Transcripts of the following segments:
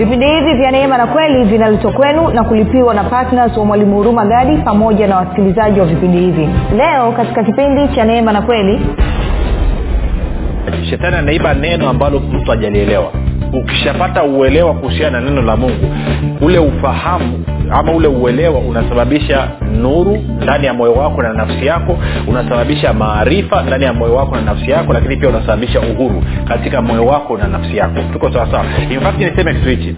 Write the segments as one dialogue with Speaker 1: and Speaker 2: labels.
Speaker 1: vipindi hivi vya neema na kweli vinaletwa kwenu na kulipiwa na ptns wa mwalimu huruma gadi pamoja na wasikilizaji wa vipindi hivi. Leo katika kipindi cha neema na kweli
Speaker 2: shetani anaiba neno ambalo mtu hajalielewa ukishapata uelewa kuhusiana na neno la mungu ule ufahamu ama ule uelewa unasababisha nuru ndani ya moyo wako na nafsi yako unasababisha maarifa ndani ya moyo wako na nafsi yako lakini pia unasababisha uhuru katika moyo wako na nafsi yako. Tuko sawasawa niseme kitu hichi.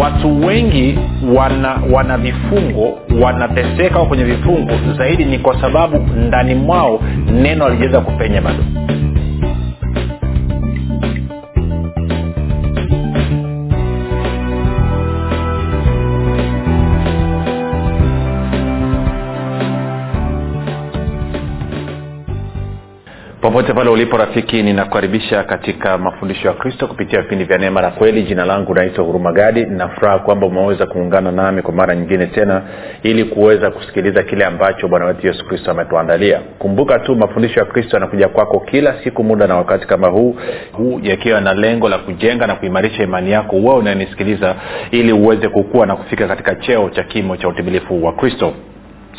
Speaker 2: Watu wengi wana wana vifungo wanateseka kwenye vifungo zaidi ni kwa sababu ndani mwao neno alijaweza kupenya bado popote pale ulipo rafiki ninakukaribisha katika mafundisho ya kristo kupitia vipindi vya neema na kweli. Jina langu naitwa huruma gadi. Ninafuraha kwamba umeweza kuungana nami kwa mara nyingine tena ili kuweza kusikiliza kile ambacho bwana wetu yesu kristo ametuandalia. Kumbuka tu mafundisho ya kristo yanakuja kwako kila siku muda na wakati kama huu huu yakiwa na lengo la kujenga na kuimarisha imani yako uwe unayenisikiliza ili uweze kukua na kufika katika cheo cha kimo cha utimilifu wa kristo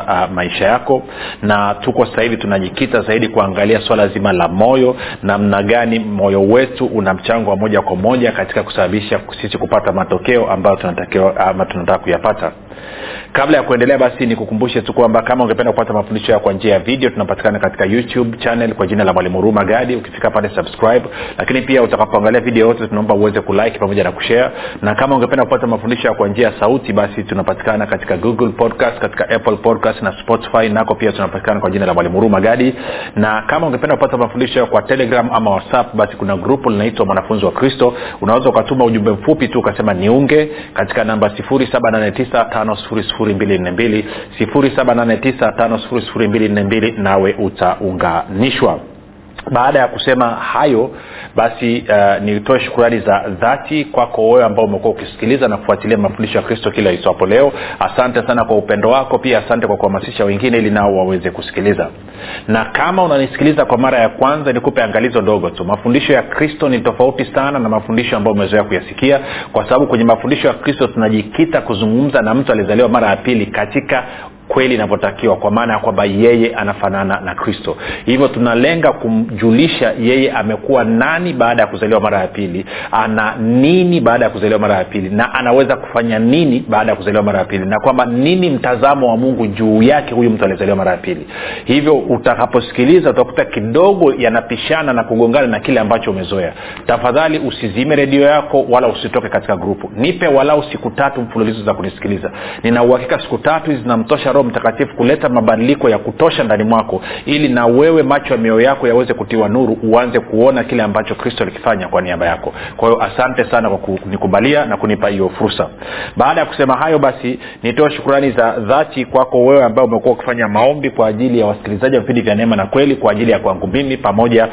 Speaker 2: uh, maisha yako. Na tuko sasa hivi tunajikita zaidi kuangalia swala zima la moyo namna gani moyo wetu una mchango wa moja kwa moja katika kusababisha sisi kupata matokeo ambayo ama tunataka kuyapata. Kabla ya kuendelea basi nikukumbushe tu kwamba kama ungependa kupata mafundisho ya kwa njia ya video tunapatikana katika youtube channel kwa jina la mwalimu huruma gadi. Ukifika pale subscribe. Lakini pia utakapoangalia video yote tunaomba uweze kulike pamoja na kushare. Na kama ungependa kupata mafundisho ya kwa njia ya sauti basi tunapatikana katika google podcast katika apple podcast na spotify nako pia tunapatikana kwa jina la mwalimu huruma gadi. Na kama ungependa kupata mafundisho kwa telegram ama whatsapp basi kuna grupu linaitwa mwanafunzi wa kristo. Unaweza ukatuma ujumbe mfupi tu ukasema niunge katika namba 789 789 nawe utaunganishwa baada ya kusema hayo basi uh, nitoe shukurani za dhati kwako wewe ambao umekuwa ukisikiliza na kufuatilia mafundisho ya kristo kila isapo leo. Asante sana kwa upendo wako pia asante kwa kuhamasisha wengine ili nao waweze kusikiliza. Na kama unanisikiliza kwa mara ya kwanza nikupe angalizo dogo tu. Mafundisho ya kristo ni tofauti sana na mafundisho ambayo umezoea kuyasikia kwa sababu kwenye mafundisho ya kristo tunajikita kuzungumza na mtu alizaliwa mara ya pili katika kweli inavyotakiwa kwa maana ya kwamba yeye anafanana na kristo. Hivyo tunalenga kumjulisha yeye amekuwa nani baada ya kuzaliwa mara ya pili ana nini baada ya kuzaliwa mara ya pili na anaweza kufanya nini baada ya kuzaliwa mara ya pili na kwamba nini mtazamo wa mungu juu yake huyu mtu aliyezaliwa mara ya pili. Hivyo utakaposikiliza utakuta kidogo yanapishana na kugongana na kile ambacho umezoea. Tafadhali usizime redio yako wala usitoke katika grupu. Nipe walau siku tatu mfululizo za kunisikiliza. Ninauhakika siku tatu hizi zinamtosha roho mtakatifu kuleta mabadiliko ya kutosha ndani mwako ili na wewe macho ya mioyo yako yaweze kutiwa nuru uanze kuona kile ambacho kristo alikifanya kwa niaba yako. Kwa hiyo asante sana kwa kunikubalia na kunipa hiyo fursa. Baada ya kusema hayo basi nitoe shukurani za dhati kwako wewe ambaye umekuwa ukifanya maombi kwa ajili ya wasikilizaji wa vipindi vya neema na kweli kwa ajili ya kwangu mimi pamoja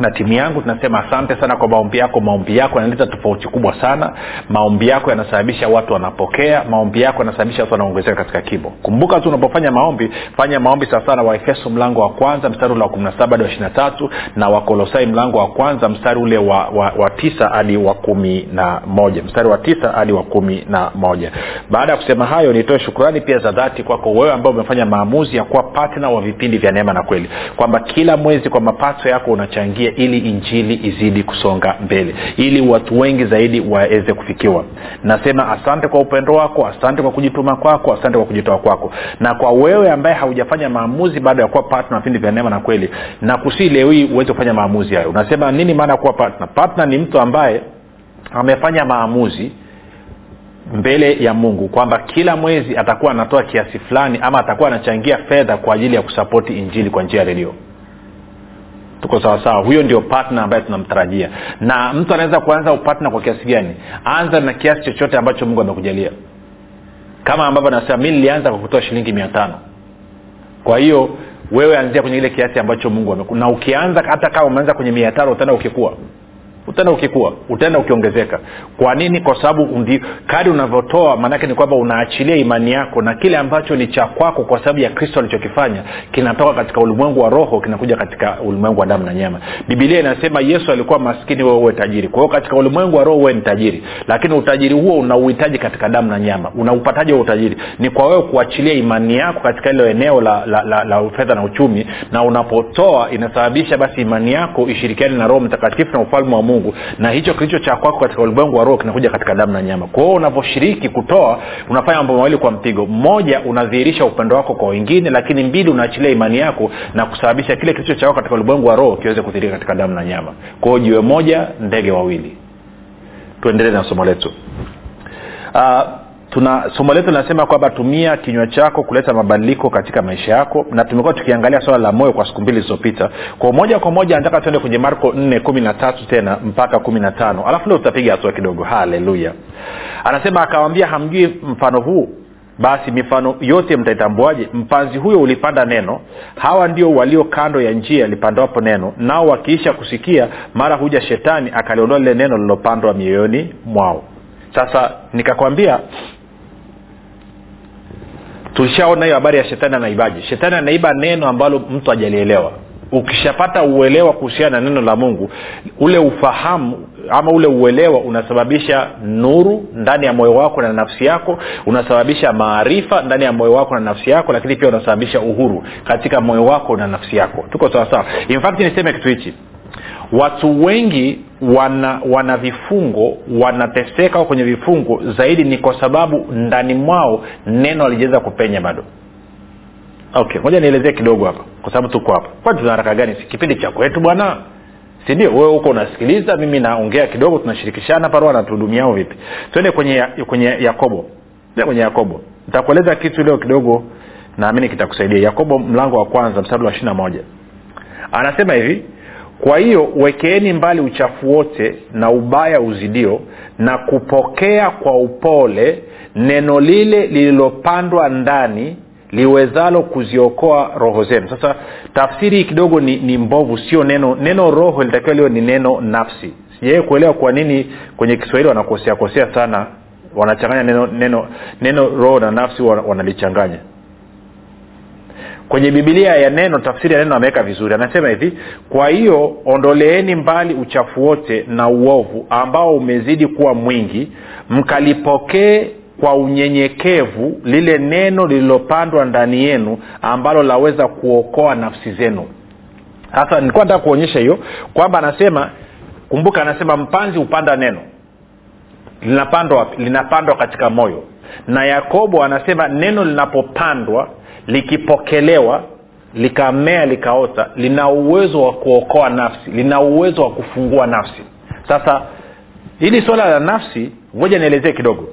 Speaker 2: na timu yangu tunasema asante sana kwa maombi yako. Maombi yako yanaleta tofauti kubwa sana. Maombi yako yanasababisha watu wanapokea. Maombi yako yanasababisha watu wanaongezeka katika kimo. Kumbuka tu unapofanya maombi fanya maombi sawasawa waefeso mlango wa kwanza mstari ule wa kumi na saba hadi wa ishiri na tatu na wakolosai mlango wa kwanza mstari ule wa, wa, wa tisa hadi wa kumi na moja. Mstari wa tisa hadi wa kumi na moja. Baada ya kusema hayo nitoe shukurani pia za dhati kwako wewe ambao umefanya maamuzi ya kuwa patna wa vipindi vya neema na kweli. Kwamba kila mwezi kwa mapato yako unachangia ili injili izidi kusonga mbele ili watu wengi zaidi waweze kufikiwa. Nasema asante kwa upendo wako asante kwa kujituma kwako asante kwa kujitoa kwako. Na kwa wewe ambaye haujafanya maamuzi baada ya kuwa patna vipindi vya neema na kweli na kusii leo hii uweze kufanya maamuzi hayo. Unasema nini maana ya kuwa patna patna ni mtu ambaye amefanya maamuzi mbele ya mungu kwamba kila mwezi atakuwa anatoa kiasi fulani ama atakuwa anachangia fedha kwa ajili ya kusapoti injili kwa njia ya redio tuko sawasawa huyo ndio partner ambaye tunamtarajia. Na mtu anaweza kuanza upatna kwa kiasi gani? Anza na kiasi chochote ambacho mungu amekujalia. Kama ambavyo anasema mi nilianza kwa kutoa shilingi mia tano. Kwa hiyo wewe anzia kwenye ile kiasi ambacho mungu na ukianza hata kama umeanza kwenye mia tano utaenda ukikua utaenda ukikua utaenda ukiongezeka. Kwa nini? Kwa sababu kadi unavyotoa maanake ni kwamba unaachilia imani yako na kile ambacho ni cha kwako kwa sababu ya kristo alichokifanya kinatoka katika ulimwengu wa roho kinakuja katika ulimwengu wa damu na nyama. Bibilia inasema yesu alikuwa maskini wewe uwe tajiri. Kwa hiyo katika ulimwengu wa roho uwe ni tajiri. Lakini utajiri huo unauhitaji katika damu na nyama. Unaupataji huo utajiri? Ni kwa wewe kuachilia imani yako katika ilo eneo la, la, la, la fedha na uchumi na unapotoa inasababisha basi imani yako ishirikiane na roho mtakatifu na ufalme wa mungu na hicho kilicho cha kwako katika ulimwengu wa roho kinakuja katika damu na nyama. Kwa hiyo unavyoshiriki kutoa unafanya mambo mawili kwa mpigo. Mmoja unadhihirisha upendo wako kwa wengine lakini mbili unaachilia imani yako na kusababisha kile kilicho cha katika ulimwengu wa roho kiweze kudhirika katika damu na nyama. Kwa hiyo jiwe moja ndege wawili. Tuendelee na somo letu. Uh, tuna somo letu linasema kwamba tumia kinywa chako kuleta mabadiliko katika maisha yako na tumekuwa tukiangalia swala la moyo kwa siku mbili zilizopita. Kwa moja kwa moja nataka tuende kwenye marko nne tena mpaka kumi na tano. Alafu leo tutapiga hatua kidogo. Haleluya. Anasema akawambia hamjui mfano huu? Basi mifano yote mtaitambuaje? Mpanzi huyo ulipanda neno. Hawa ndio walio kando ya njia lipandawapo neno. Nao wakiisha kusikia mara huja shetani akaliondoa lile neno lilopandwa mioyoni mwao. Sasa nikakwambia tulishaona hiyo habari ya shetani anaibaji shetani anaiba neno ambalo mtu ajalielewa ukishapata uelewa kuhusiana na neno la mungu ule ufahamu ama ule uelewa unasababisha nuru ndani ya moyo wako na nafsi yako unasababisha maarifa ndani ya moyo wako na nafsi yako lakini pia unasababisha uhuru katika moyo wako na nafsi yako. Tuko sawasawa in niseme kitu hichi watu wengi wana wana vifungo wanateseka kwenye vifungo zaidi ni kwa sababu ndani mwao neno alijaweza kupenya bado. Okay moja nielezee kidogo hapa kwa sababu tuko hapa. Kwani tuna haraka gani? Kipindi cha kwetu bwana. Sindio wewe huko unasikiliza mimi naongea kidogo tunashirikishana paro anatuhudumiao vipi? Twende kwenye kwenye yakobo. Kwenye yakobo. Nitakueleza kitu leo kidogo naamini kitakusaidia. Yakobo mlango wa kwanza mstari wa ishiri na moja. Anasema hivi kwa hiyo wekeeni mbali uchafu wote na ubaya uzidio na kupokea kwa upole neno lile lililopandwa ndani liwezalo kuziokoa roho zenu. Sasa tafsiri kidogo ni, ni mbovu sio neno. Neno roho litakiwa liwe ni neno nafsi. Sijawai kuelewa kwa nini kwenye kiswahili wanakosea kosea sana wanachanganya neno neno neno roho na nafsi wanalichanganya kwenye bibilia ya neno tafsiri ya neno ameweka vizuri. Anasema hivi kwa hiyo ondoleeni mbali uchafu wote na uovu ambao umezidi kuwa mwingi mkalipokee kwa unyenyekevu lile neno lililopandwa ndani yenu ambalo laweza kuokoa nafsi zenu. Sasa nilikuwa nataka kuonyesha hiyo kwamba anasema kumbuka anasema mpanzi hupanda neno. Linapandwa linapandwa katika moyo. Na yakobo anasema neno linapopandwa likipokelewa likamea likaota lina uwezo wa kuokoa nafsi lina uwezo wa kufungua nafsi. Sasa hili swala la nafsi ngoja nielezee kidogo.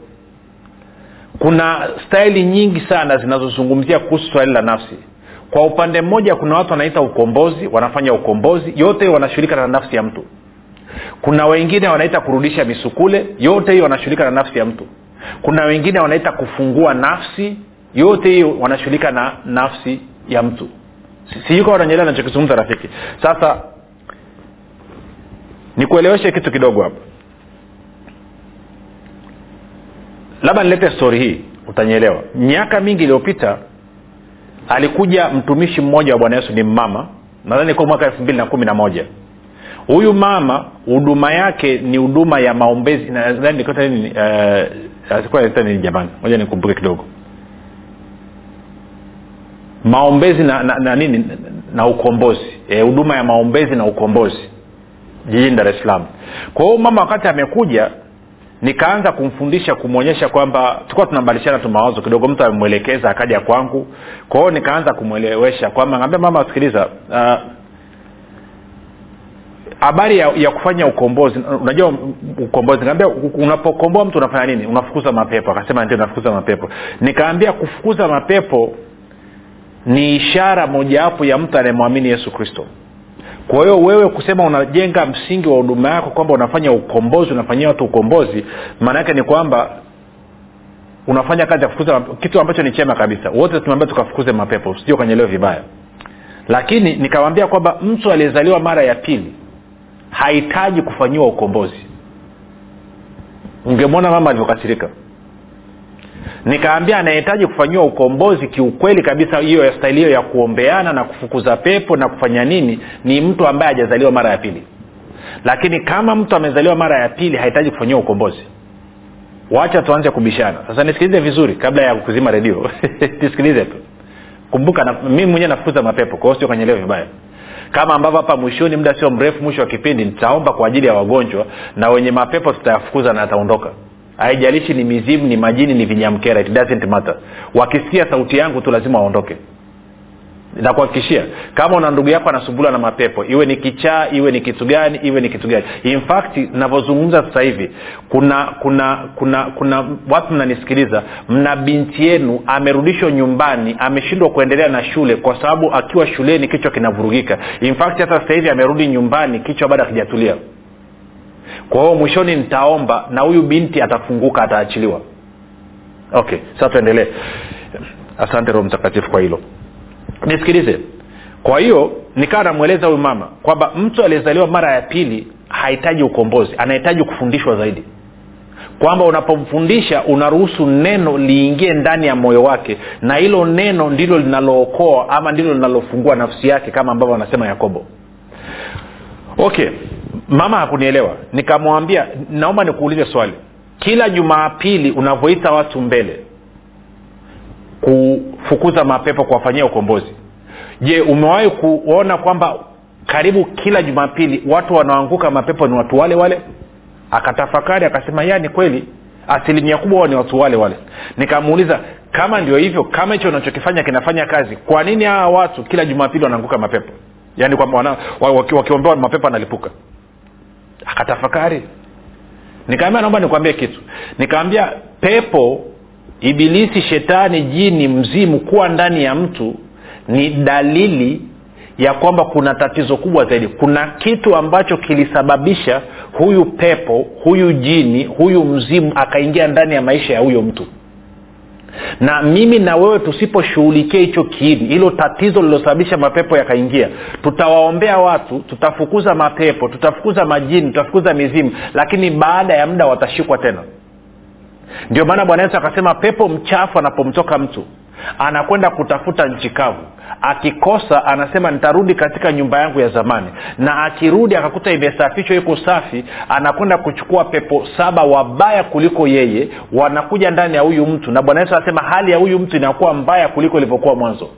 Speaker 2: Kuna staili nyingi sana zinazozungumzia kuhusu swali la nafsi. Kwa upande mmoja kuna watu wanaita ukombozi wanafanya ukombozi yote wanashughulika na nafsi ya mtu. Kuna wengine wanaita kurudisha misukule yote hiyo wanashughulika na nafsi ya mtu. Kuna wengine wanaita kufungua nafsi yote hiyo wanashughulika na nafsi ya mtu. Siyuko wananyelea anachokizungumza rafiki. Sasa nikueleweshe kitu kidogo hapa. Labda nilete stori hii utanyelewa miaka mingi iliyopita alikuja mtumishi mmoja wa bwana yesu ni mama. Nadhani kuwa mwaka elfu mbili na kumi na moja. Huyu mama huduma yake ni huduma ya maombezi. Uh, nini jamani? Moja nikumbuke kidogo maombezi na, na, na nini na ukombozi. Huduma e, ya maombezi na ukombozi jijini dar es salaam. Kwa hiyo mama wakati amekuja nikaanza kumfundisha kumwonyesha kwamba tulikuwa tunabadilishana tu mawazo kidogo. Mtu amemwelekeza akaja kwangu. Kwa hiyo nikaanza kumwelewesha kwamba naambia mama sikiliza habari uh, ya, ya kufanya ukombozi unajua ukombozi nikaambia unapokomboa mtu unafanya nini? Unafukuza mapepo. Akasema ndio unafukuza mapepo. Nikaambia kufukuza mapepo ni ishara mojawapo ya mtu anayemwamini yesu kristo. Kwa hiyo wewe kusema unajenga msingi wa huduma yako kwamba unafanya ukombozi unafanyia watu ukombozi maana yake ni kwamba unafanya kazi ya kufukuza kitu ambacho ni chema kabisa. Wote tumeambia tukafukuze mapepo sijui ukanyelewa vibaya. Lakini nikawambia kwamba mtu aliyezaliwa mara ya pili hahitaji kufanyiwa ukombozi. Ungemwona mama alivyokasirika nikaambia anahitaji kufanyiwa ukombozi kiukweli kabisa hiyo ya hiyo ya kuombeana na kufukuza pepo na kufanya nini ni mtu ambaye hajazaliwa mara ya pili. Lakini kama mtu amezaliwa mara ya pili hahitaji kufanyiwa ukombozi. Wacha tuanze kubishana. Sasa nisikilize vizuri kabla ya kuzima redio. Nisikilize tu. Kumbuka na, mi mwenyewe nafukuza mapepo kwao sio kanyelewa vibaya. Kama ambavyo hapa mwishoni muda sio mrefu mwisho wa kipindi nitaomba kwa ajili ya wagonjwa na wenye mapepo tutayafukuza na ataondoka haijalishi ni mizimu ni majini ni vinyamkera it doesn't matter. Wakisikia sauti yangu tu lazima waondoke. Nakuhakikishia kama una ndugu yako anasumbula na mapepo iwe ni kichaa iwe ni kitu gani iwe ni kitu gani. In fact navyozungumza sasa hivi kuna kuna kuna kuna watu mnanisikiliza mna binti yenu amerudishwa nyumbani ameshindwa kuendelea na shule kwa sababu akiwa shuleni kichwa kinavurugika. In fact hata sasa hivi amerudi nyumbani kichwa bado akijatulia kwa hiyo mwishoni nitaomba na huyu binti atafunguka ataachiliwa. Okay sasa tuendelee. Asante roho mtakatifu kwa hilo. Nisikilize. Kwa hiyo nikawa namweleza huyu mama kwamba mtu aliyezaliwa mara ya pili hahitaji ukombozi anahitaji kufundishwa zaidi. Kwamba unapomfundisha unaruhusu neno liingie ndani ya moyo wake na hilo neno ndilo linalookoa ama ndilo linalofungua nafsi yake kama ambavyo anasema yakobo. Okay mama hakunielewa. Nikamwambia naomba nikuulize swali. Kila jumapili unavyoita watu mbele kufukuza mapepo kuwafanyia ukombozi je umewahi kuona kwamba karibu kila jumapili watu wanaoanguka mapepo ni watu wale wale? Akatafakari akasema ya ni kweli. Asilimia kubwa ni watu wale wale. Nikamuuliza kama ndio hivyo kama hicho unachokifanya kinafanya kazi kwa nini hawa watu kila jumapili wanaanguka mapepo? Yaani kwamba wakiombewa mapepo analipuka akatafakari. Nikaambia naomba nikuambie kitu. Nikaambia pepo ibilisi shetani jini mzimu kuwa ndani ya mtu ni dalili ya kwamba kuna tatizo kubwa zaidi. Kuna kitu ambacho kilisababisha huyu pepo huyu jini huyu mzimu akaingia ndani ya maisha ya huyo mtu na mimi na wewe tusiposhughulikia hicho kiini hilo tatizo lililosababisha mapepo yakaingia tutawaombea watu tutafukuza mapepo tutafukuza majini tutafukuza mizimu lakini baada ya muda watashikwa tena. Ndio maana bwana yesu akasema pepo mchafu anapomtoka mtu anakwenda kutafuta nchi kavu akikosa anasema nitarudi katika nyumba yangu ya zamani. Na akirudi akakuta imesafishwa iko safi anakwenda kuchukua pepo saba wabaya kuliko yeye wanakuja ndani ya huyu mtu. Na bwana yesu anasema hali ya huyu mtu inakuwa mbaya kuliko ilivyokuwa mwanzo.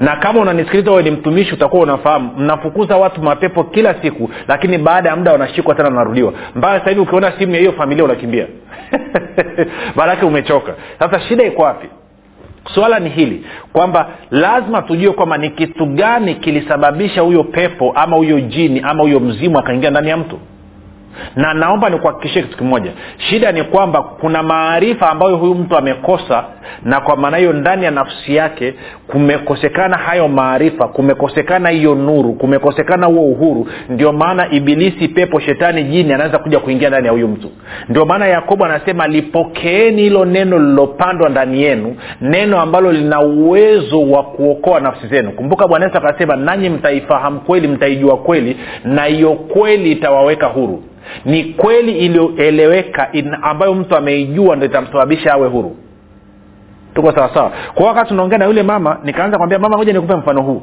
Speaker 2: Na kama unanisikiliza wewe ni mtumishi utakuwa unafahamu mnafukuza watu mapepo kila siku lakini baada ya muda wanashikwa tena wanarudiwa. Mpaka sasa hivi ukiona simu ya hiyo familia unakimbia. Maanake umechoka. Sasa shida iko wapi swala ni hili kwamba lazima tujue kwamba ni kitu gani kilisababisha huyo pepo ama huyo jini ama huyo mzimu akaingia ndani ya mtu na naomba nikuhakikishie kitu kimoja. Shida ni kwamba kuna maarifa ambayo huyu mtu amekosa na kwa maana hiyo ndani ya nafsi yake kumekosekana hayo maarifa kumekosekana hiyo nuru kumekosekana huo uhuru. Ndio maana ibilisi pepo shetani jini anaweza kuja kuingia ndani ya huyu mtu. Ndio maana yakobo anasema lipokeeni hilo neno lilopandwa ndani yenu neno ambalo lina uwezo wa kuokoa nafsi zenu. Kumbuka bwana yesu akasema nanyi mtaifahamu kweli mtaijua kweli na hiyo kweli itawaweka huru ni kweli iliyoeleweka ambayo mtu ameijua ndo itamsababisha awe huru. Tuko sawasawa kwa wakati unaongea na yule mama nikaanza kwambia mama moja nikupe mfano huu.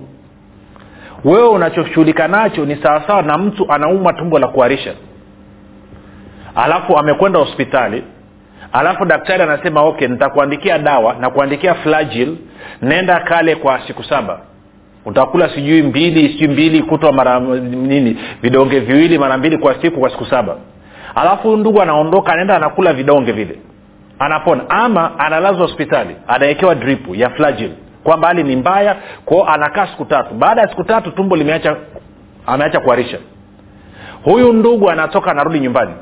Speaker 2: Wewe unachoshughulika nacho ni sawasawa na mtu anaumwa tumbo la kuharisha. Alafu amekwenda hospitali alafu daktari anasema okay nitakuandikia dawa na kuandikia flagil nenda kale kwa siku saba utakula sijui mbili sijui mbili kutwa mara nini vidonge viwili mara mbili kwa siku kwa siku saba. Alafu ndugu anaondoka anaenda anakula vidonge vile. Anapona. Ama analazwa hospitali anawekewa dripu ya flagil kwamba hali ni mbaya kwao anakaa siku tatu. Baada ya siku tatu tumbo limeacha ameacha kuharisha. Huyu ndugu anatoka anarudi nyumbani.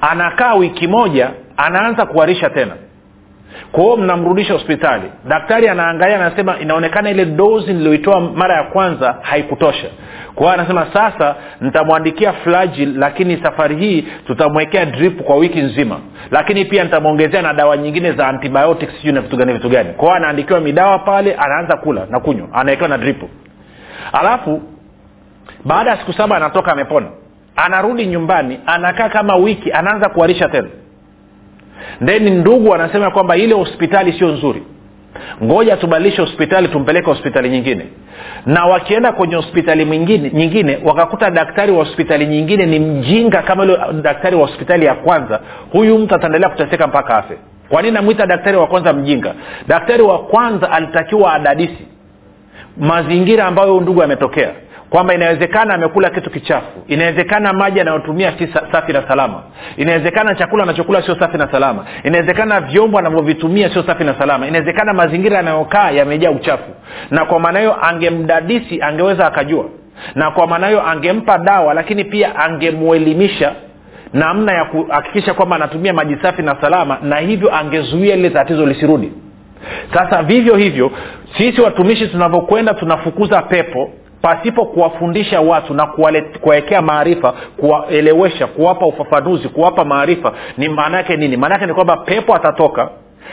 Speaker 2: Anakaa wiki moja anaanza kuharisha tena kwa hiyo mnamrudisha hospitali. Daktari anaangalia anasema inaonekana ile dozi niliyoitoa mara ya kwanza haikutosha. Kwa anasema sasa nitamwandikia flagil lakini safari hii tutamwekea drip kwa wiki nzima. Lakini pia nitamwongezea na dawa nyingine za antibiotics sijui na vitu gani vitu gani. Kwa anaandikiwa midawa pale anaanza kula na kunywa. Anawekewa na drip. Alafu baada ya siku saba anatoka amepona. Anarudi nyumbani anakaa kama wiki anaanza kuharisha tena then ndugu anasema kwamba ile hospitali sio nzuri. Ngoja tubadilishe hospitali tumpeleke hospitali nyingine. Na wakienda kwenye hospitali mwingine nyingine wakakuta daktari wa hospitali nyingine ni mjinga kama ule daktari wa hospitali ya kwanza. Huyu mtu ataendelea kuteseka mpaka afe. Kwa nini namwita daktari wa kwanza mjinga? Daktari wa kwanza alitakiwa adadisi mazingira ambayo ndugu ametokea kwamba inawezekana amekula kitu kichafu. Inawezekana maji anayotumia si safi na salama. Inawezekana chakula anachokula sio safi na salama. Inawezekana vyombo anavyovitumia sio safi na salama. Inawezekana mazingira yanayokaa yamejaa uchafu. Na kwa maana hiyo angemdadisi angeweza akajua. Na kwa maana hiyo angempa dawa lakini pia angemwelimisha namna ya kuhakikisha kwamba anatumia maji safi na salama na hivyo angezuia lile tatizo lisirudi. Sasa vivyo hivyo sisi watumishi tunavyokwenda tunafukuza pepo pasipo kuwafundisha watu na kuwawekea maarifa kuwaelewesha kuwapa ufafanuzi kuwapa maarifa ni maana yake nini? Maana yake ni kwamba pepo atatoka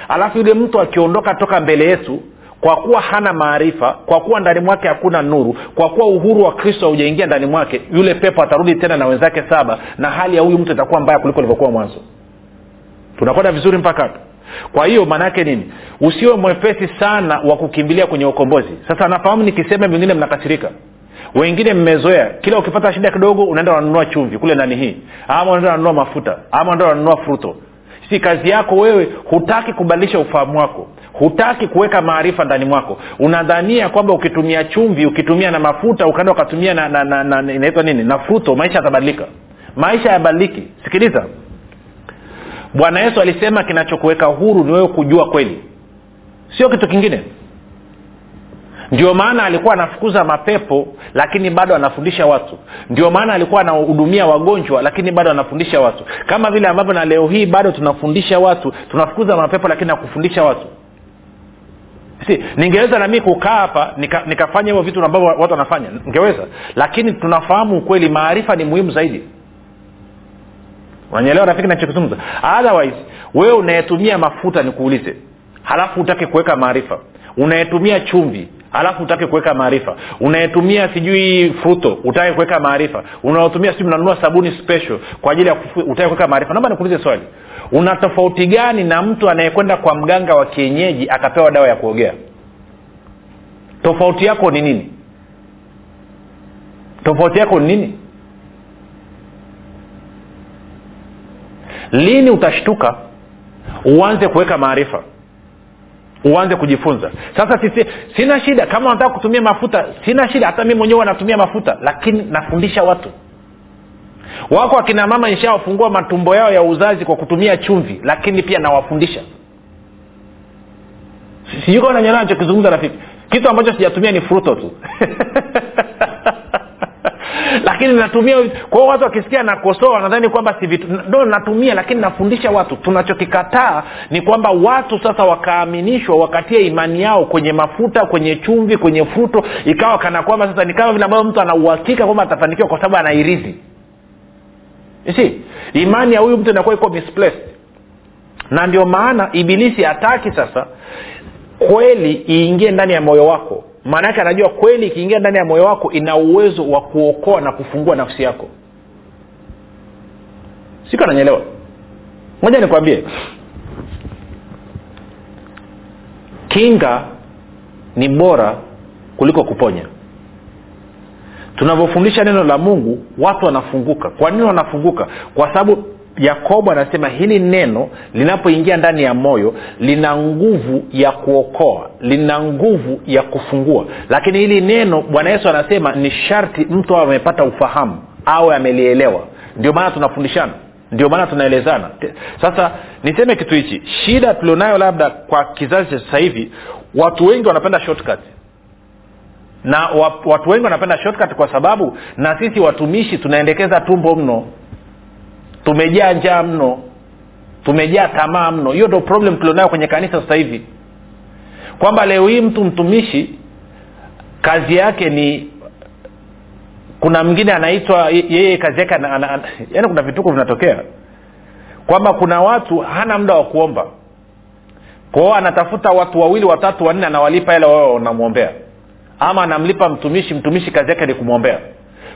Speaker 2: alafu yule mtu akiondoka toka mbele yetu kwa kuwa hana maarifa kwa kuwa ndani mwake hakuna nuru kwa kuwa uhuru wa kristo haujaingia ndani mwake yule pepo atarudi tena na wenzake saba na hali ya huyu mtu itakuwa mbaya kuliko ilivyokuwa mwanzo. Tunakwenda vizuri mpaka hapo kwa hiyo maanaake nini? Usiwe mwepesi sana wa kukimbilia kwenye ukombozi. Sasa nafahamu nikisema vingine mnakasirika. Wengine mmezoea. Kila ukipata shida kidogo unaenda unanunua chumvi. Kule nani hii? Ama unaenda unanunua mafuta. Ama unaenda unanunua fruto. Si kazi yako wewe hutaki kubadilisha ufahamu wako. Hutaki kuweka maarifa ndani mwako. Unadhania kwamba ukitumia chumvi ukitumia na mafuta ukaenda ukatumia na, na, na, na, inaitwa nini? Na fruto maisha yatabadilika. Maisha yabadiliki sikiliza bwana yesu alisema kinachokuweka huru ni wewe kujua kweli. Sio kitu kingine. Ndio maana alikuwa anafukuza mapepo lakini bado anafundisha watu. Ndio maana alikuwa anahudumia wagonjwa lakini bado anafundisha watu. Kama vile ambavyo na leo hii bado tunafundisha watu tunafukuza mapepo lakini nakufundisha watu. Si ningeweza nami kukaa hapa nika, nikafanya hivyo vitu ambavyo watu wanafanya. Ningeweza. Lakini tunafahamu ukweli maarifa ni muhimu zaidi unanyelewa rafiki nachokizungumza otherwise wewe unayetumia mafuta nikuulize halafu utake kuweka maarifa. Unayetumia chumvi halafu utake kuweka maarifa. Unayetumia sijui fruto utake kuweka maarifa. Unaotumia sijui mnanunua sabuni special kwa ajili ya utake kuweka maarifa. Naomba nikuulize swali. Una tofauti gani na mtu anayekwenda kwa mganga wa kienyeji akapewa dawa ya kuogea? Tofauti yako ni nini? Tofauti yako ni nini lini utashtuka? Uanze kuweka maarifa. Uanze kujifunza. Sasa sisi, sina shida. Kama unataka kutumia mafuta sina shida. Hata mi mwenyewe natumia mafuta lakini nafundisha watu. Wako akina mama nishawafungua matumbo yao ya uzazi kwa kutumia chumvi lakini pia nawafundisha. Sijui kama nanyelewa nachokizungumza rafiki. Kitu ambacho sijatumia ni fruto tu lakini natumia kwa hiyo watu wakisikia nakosoa wanadhani kwamba si natumia lakini nafundisha watu. Tunachokikataa ni kwamba watu sasa wakaaminishwa wakatia imani yao kwenye mafuta kwenye chumvi kwenye fruto ikawa kana kwamba sasa ni kama vile ambavyo mtu anauhakika kwamba atafanikiwa kwa sababu anairizi si imani ya huyu mtu inakuwa iko misplaced. Na ndio maana ibilisi hataki sasa kweli iingie ndani ya moyo wako maana yake anajua kweli ikiingia ndani ya moyo wako ina uwezo wa kuokoa na kufungua nafsi yako. Siku ananyelewa moja nikwambie. Kinga ni bora kuliko kuponya. Tunavyofundisha neno la mungu watu wanafunguka. Kwa nini wanafunguka? Kwa sababu yakobo anasema hili neno linapoingia ndani ya moyo lina nguvu ya kuokoa lina nguvu ya kufungua. Lakini hili neno bwana yesu anasema ni sharti mtu awe amepata ufahamu awe amelielewa. Ndio maana tunafundishana ndio maana tunaelezana. Sasa niseme kitu hichi shida tulionayo labda kwa kizazi cha sasa hivi watu wengi wanapenda shortcut. Na watu wengi wanapenda shortcut kwa sababu na sisi watumishi tunaendekeza tumbo mno tumejaa njaa mno. Tumejaa tamaa mno. Hiyo ndo problem tulionayo kwenye kanisa sasa hivi. Kwamba leo hii mtu mtumishi kazi yake ni kuna mwingine anaitwa yeye kazi yake yaani kuna vituko vinatokea. Kwamba kuna watu hana muda wa kuomba. Kwao anatafuta watu wawili watatu wanne anawalipa ile wao wanamwombea. Ama anamlipa mtumishi mtumishi kazi yake ni kumwombea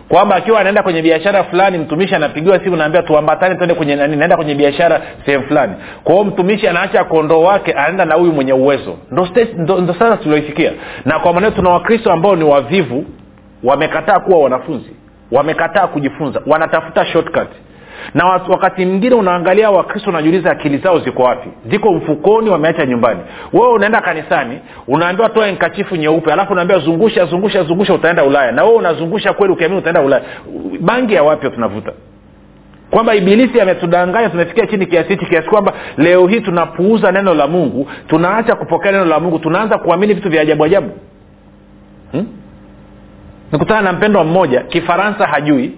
Speaker 2: kwamba akiwa anaenda kwenye biashara fulani mtumishi anapigiwa simu naambia tuambatane tuende kwenye nani naenda kwenye biashara sehemu fulani. Kwa hiyo mtumishi anaacha kondoo wake anaenda na huyu mwenye uwezo. Ndo, ndo, ndo sasa tulioifikia. Na kwa maneo tuna wakristo ambao ni wavivu wamekataa kuwa wanafunzi wamekataa kujifunza wanatafuta shortcut na wakati mwingine unaangalia wakristo unajiuliza akili zao ziko wapi? Ziko mfukoni wameacha nyumbani. Wewe unaenda kanisani unaambiwa toa nkachifu nyeupe alafu unaambiwa zungusha zungusha zungusha utaenda ulaya. Na wewe unazungusha kweli ukiamini utaenda ulaya. Bangi ya wapi tunavuta? Kwamba ibilisi ametudanganya tumefikia chini kiasi hichi kiasi kwamba leo hii tunapuuza neno la mungu tunaacha kupokea neno la mungu tunaanza kuamini vitu vya ajabu ajabu. Hmm? nikutana na mpendwa mmoja kifaransa hajui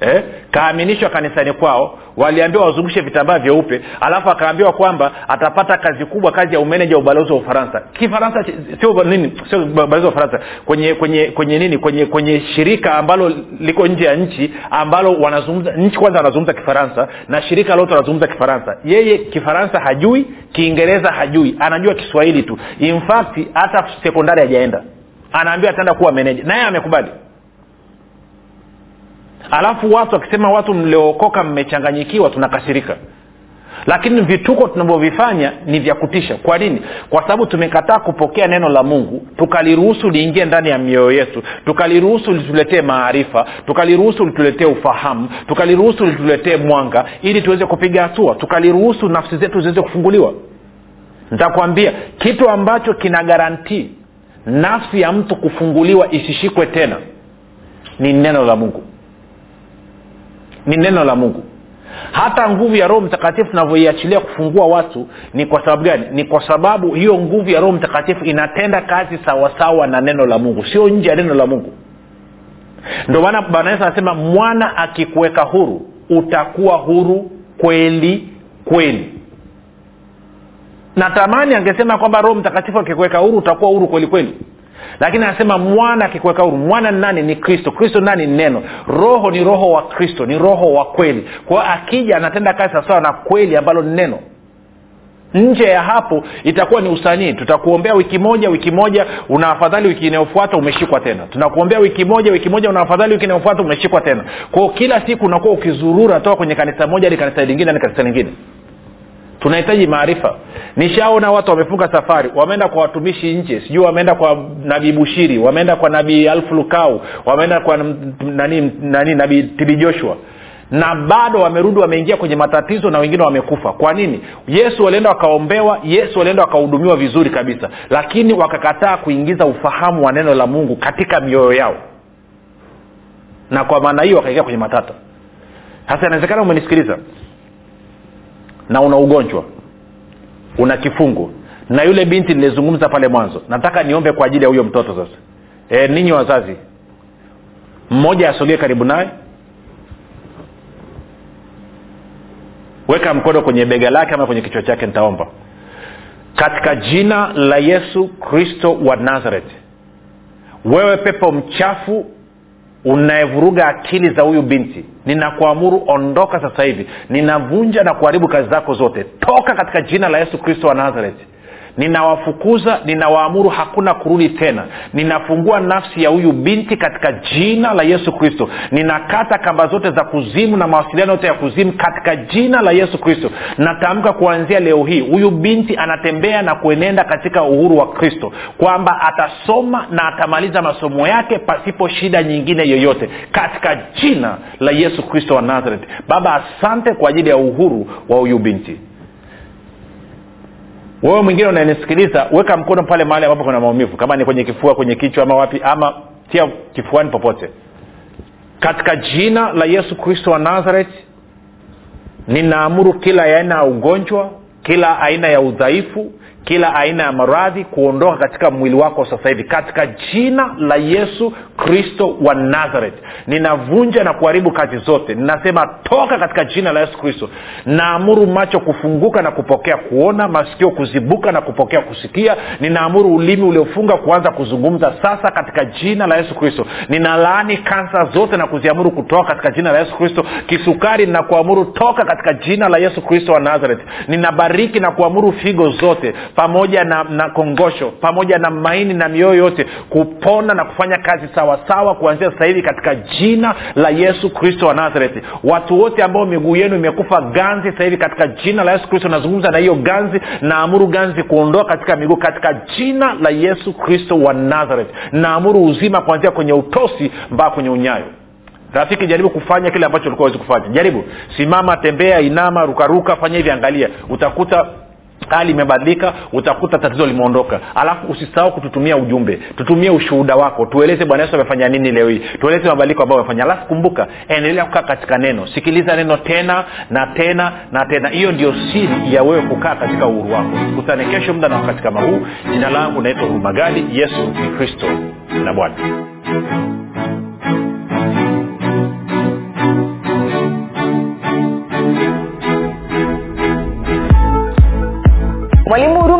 Speaker 2: eh, kaaminishwa kanisani kwao waliambiwa wazungushe vitambaa vyeupe alafu akaambiwa kwamba atapata kazi kubwa kazi ya umeneja ubalozi wa ufaransa. Kifaransa sio nini? Sio ubalozi wa ufaransa. Kwenye kwenye kwenye nini? Kwenye kwenye shirika ambalo liko nje ya nchi ambalo wanazungumza nchi kwanza wanazungumza kifaransa na shirika lote wanazungumza kifaransa. Yeye kifaransa hajui kiingereza hajui. Anajua kiswahili tu. In fact hata sekondari hajaenda. Anaambiwa ataenda kuwa meneja. Naye amekubali alafu watu wakisema watu mliookoka mmechanganyikiwa tunakasirika. Lakini vituko tunavyovifanya ni vya kutisha. Kwa nini? Kwa sababu tumekataa kupokea neno la mungu tukaliruhusu liingie ndani ya mioyo yetu tukaliruhusu lituletee maarifa tukaliruhusu lituletee ufahamu tukaliruhusu lituletee mwanga ili tuweze kupiga hatua tukaliruhusu nafsi zetu ziweze kufunguliwa. Nitakwambia kitu ambacho kina garantii nafsi ya mtu kufunguliwa isishikwe tena ni neno la mungu ni neno la mungu. Hata nguvu ya roho mtakatifu tunavyoiachilia kufungua watu ni kwa sababu gani? Ni kwa sababu hiyo nguvu ya roho mtakatifu inatenda kazi sawasawa na neno la mungu sio nje ya neno la mungu. Ndio maana bwana yesu anasema mwana akikuweka huru utakuwa huru kweli kweli. Natamani angesema kwamba roho mtakatifu akikuweka huru utakuwa huru kweli kweli lakini anasema mwana akikuweka huru mwana ni nani? Ni kristo. Kristo nani? Ni neno. Roho ni roho wa kristo ni roho wa kweli. Kwa hiyo akija anatenda kazi sawasawa na kweli ambalo ni neno. Nje ya hapo itakuwa ni usanii. Tutakuombea wiki moja wiki moja una afadhali wiki inayofuata umeshikwa tena. Tunakuombea wiki moja wiki moja una afadhali wiki inayofuata umeshikwa tena. Kwao kila siku unakuwa ukizurura toka kwenye kanisa moja hadi kanisa lingine hadi kanisa lingine tunahitaji maarifa. Nishaona watu wamefunga safari. Wameenda kwa watumishi nje. Sijui wameenda kwa nabii bushiri. Wameenda kwa nabii alfulukau wameenda kwa nani, nani nabii tibi joshua. Na bado wamerudi wameingia kwenye matatizo na wengine wamekufa. Kwa nini? Yesu walienda wakaombewa yesu walienda wakahudumiwa vizuri kabisa. Lakini wakakataa kuingiza ufahamu wa neno la mungu katika mioyo yao. Na kwa maana hiyo wakaingia kwenye matata. Sasa inawezekana umenisikiliza na una ugonjwa una kifungo. Na yule binti nilizungumza pale mwanzo nataka niombe kwa ajili ya huyo mtoto sasa. E, ninyi wazazi mmoja asogee karibu naye. Weka mkono kwenye bega lake ama kwenye kichwa chake nitaomba. Katika jina la yesu kristo wa nazareti wewe pepo mchafu unayevuruga akili za huyu binti ninakuamuru ondoka sasa hivi ninavunja na kuharibu kazi zako zote. Toka katika jina la yesu kristo wa nazareti ninawafukuza ninawaamuru hakuna kurudi tena. Ninafungua nafsi ya huyu binti katika jina la yesu kristo. Ninakata kamba zote za kuzimu na mawasiliano yote ya kuzimu katika jina la yesu kristo. Natamka kuanzia leo hii huyu binti anatembea na kuenenda katika uhuru wa kristo. Kwamba atasoma na atamaliza masomo yake pasipo shida nyingine yoyote. Katika jina la yesu kristo wa nazareth. Baba asante kwa ajili ya uhuru wa huyu binti wewe mwingine unanisikiliza weka mkono pale mahali ambapo kuna maumivu. Kama ni kwenye kifua kwenye kichwa ama wapi ama tia kifuani popote. Katika jina la yesu kristo wa nazareth ninaamuru kila aina ya ugonjwa kila aina ya udhaifu kila aina ya maradhi kuondoka katika mwili wako sasa hivi katika jina la yesu kristo wa nazareth. Ninavunja na kuharibu kazi zote. Ninasema toka katika jina la yesu kristo. Naamuru macho kufunguka na kupokea kuona masikio kuzibuka na kupokea kusikia. Ninaamuru ulimi uliofunga kuanza kuzungumza sasa katika jina la yesu kristo. Ninalaani kansa zote na kuziamuru kutoka katika jina la yesu kristo. Kisukari ninakuamuru toka katika jina la yesu kristo wa nazareth. Ninabariki na kuamuru figo zote pamoja na, na kongosho pamoja na maini na mioyo yote kupona na kufanya kazi sawasawa kuanzia sasa hivi katika jina la yesu kristo wa nazareti watu wote ambao miguu yenu imekufa ganzi sasa hivi katika jina la yesu kristo nazungumza na hiyo ganzi naamuru ganzi kuondoa katika miguu katika jina la yesu kristo wa nazareti naamuru uzima kuanzia kwenye utosi mpaka kwenye unyayo. Rafiki jaribu kufanya kile ambacho ulikuwa wezi kufanya. Jaribu. Simama tembea inama rukaruka fanya hivi angalia. Utakuta hali imebadilika utakuta tatizo limeondoka. Alafu usisahau kututumia ujumbe. Tutumie ushuhuda wako. Tueleze bwana yesu amefanya nini leo hii. Tueleze mabadiliko ambayo amefanya. Alafu kumbuka endelea kukaa katika neno. Sikiliza neno tena na tena na tena. Hiyo ndio siri ya wewe kukaa katika uhuru wako. Kutane kesho muda na wakati kama huu. Jina langu naitwa hurumagadi yesu ni kristo na bwana
Speaker 1: mwalimu huruma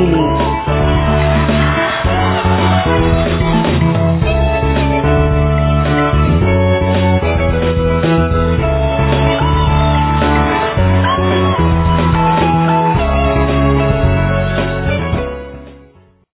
Speaker 1: unique